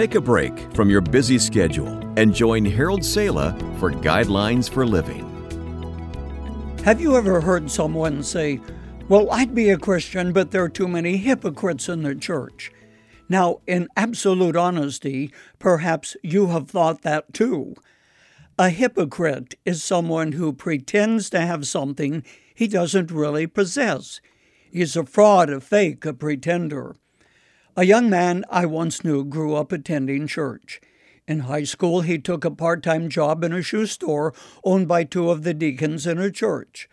Take a break from your busy schedule and join Harold Sala for Guidelines for Living. Have you ever heard someone say, Well, I'd be a Christian, but there are too many hypocrites in the church? Now, in absolute honesty, perhaps you have thought that too. A hypocrite is someone who pretends to have something he doesn't really possess. He's a fraud, a fake, a pretender. A young man I once knew grew up attending church. In high school, he took a part time job in a shoe store owned by two of the deacons in a church.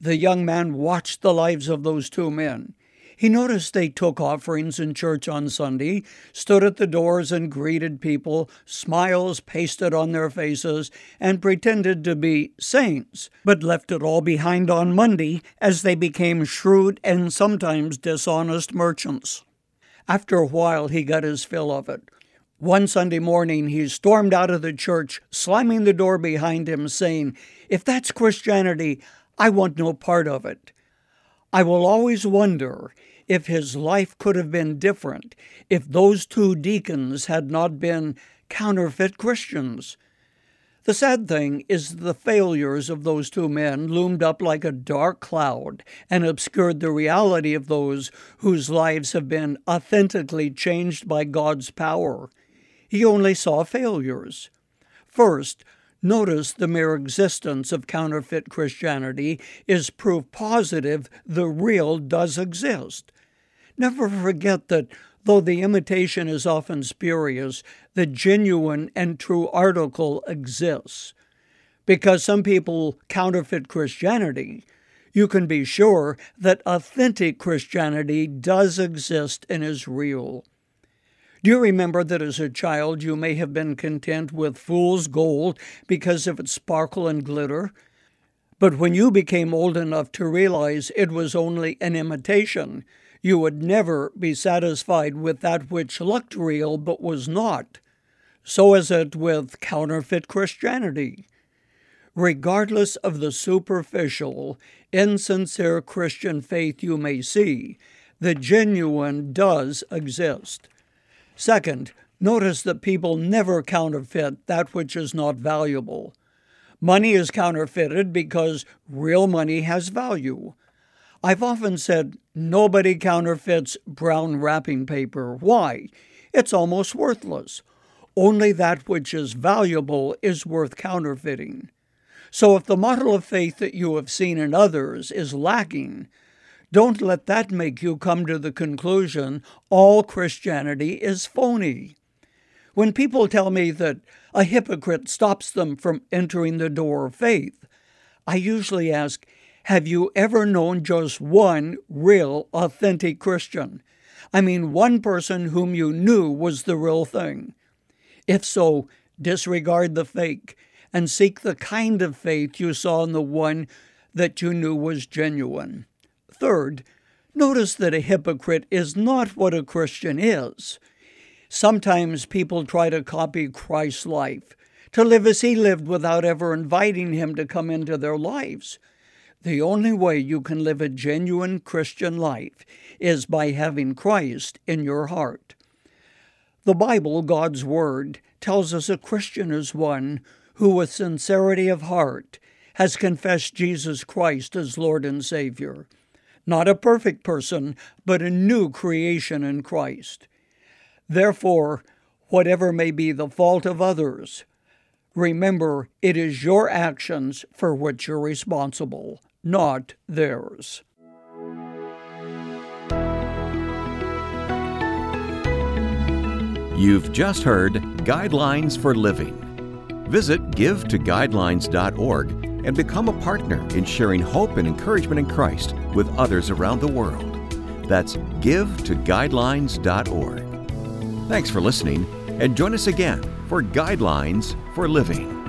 The young man watched the lives of those two men. He noticed they took offerings in church on Sunday, stood at the doors and greeted people, smiles pasted on their faces, and pretended to be saints, but left it all behind on Monday as they became shrewd and sometimes dishonest merchants. After a while, he got his fill of it. One Sunday morning, he stormed out of the church, slamming the door behind him, saying, If that's Christianity, I want no part of it. I will always wonder if his life could have been different if those two deacons had not been counterfeit Christians. The sad thing is the failures of those two men loomed up like a dark cloud and obscured the reality of those whose lives have been authentically changed by God's power. He only saw failures. First, Notice the mere existence of counterfeit Christianity is proof positive the real does exist. Never forget that though the imitation is often spurious, the genuine and true article exists. Because some people counterfeit Christianity, you can be sure that authentic Christianity does exist and is real. Do you remember that as a child you may have been content with fool's gold because of its sparkle and glitter? But when you became old enough to realize it was only an imitation, you would never be satisfied with that which looked real but was not. So is it with counterfeit Christianity. Regardless of the superficial, insincere Christian faith you may see, the genuine does exist. Second, notice that people never counterfeit that which is not valuable. Money is counterfeited because real money has value. I've often said nobody counterfeits brown wrapping paper. Why? It's almost worthless. Only that which is valuable is worth counterfeiting. So if the model of faith that you have seen in others is lacking, don't let that make you come to the conclusion all Christianity is phony. When people tell me that a hypocrite stops them from entering the door of faith, I usually ask, have you ever known just one real, authentic Christian? I mean, one person whom you knew was the real thing. If so, disregard the fake and seek the kind of faith you saw in the one that you knew was genuine. Third, notice that a hypocrite is not what a Christian is. Sometimes people try to copy Christ's life, to live as he lived without ever inviting him to come into their lives. The only way you can live a genuine Christian life is by having Christ in your heart. The Bible, God's Word, tells us a Christian is one who, with sincerity of heart, has confessed Jesus Christ as Lord and Savior. Not a perfect person, but a new creation in Christ. Therefore, whatever may be the fault of others, remember it is your actions for which you're responsible not theirs. You've just heard Guidelines for Living. Visit givetoguidelines.org and become a partner in sharing hope and encouragement in Christ with others around the world. That's givetoguidelines.org. Thanks for listening and join us again for Guidelines for Living.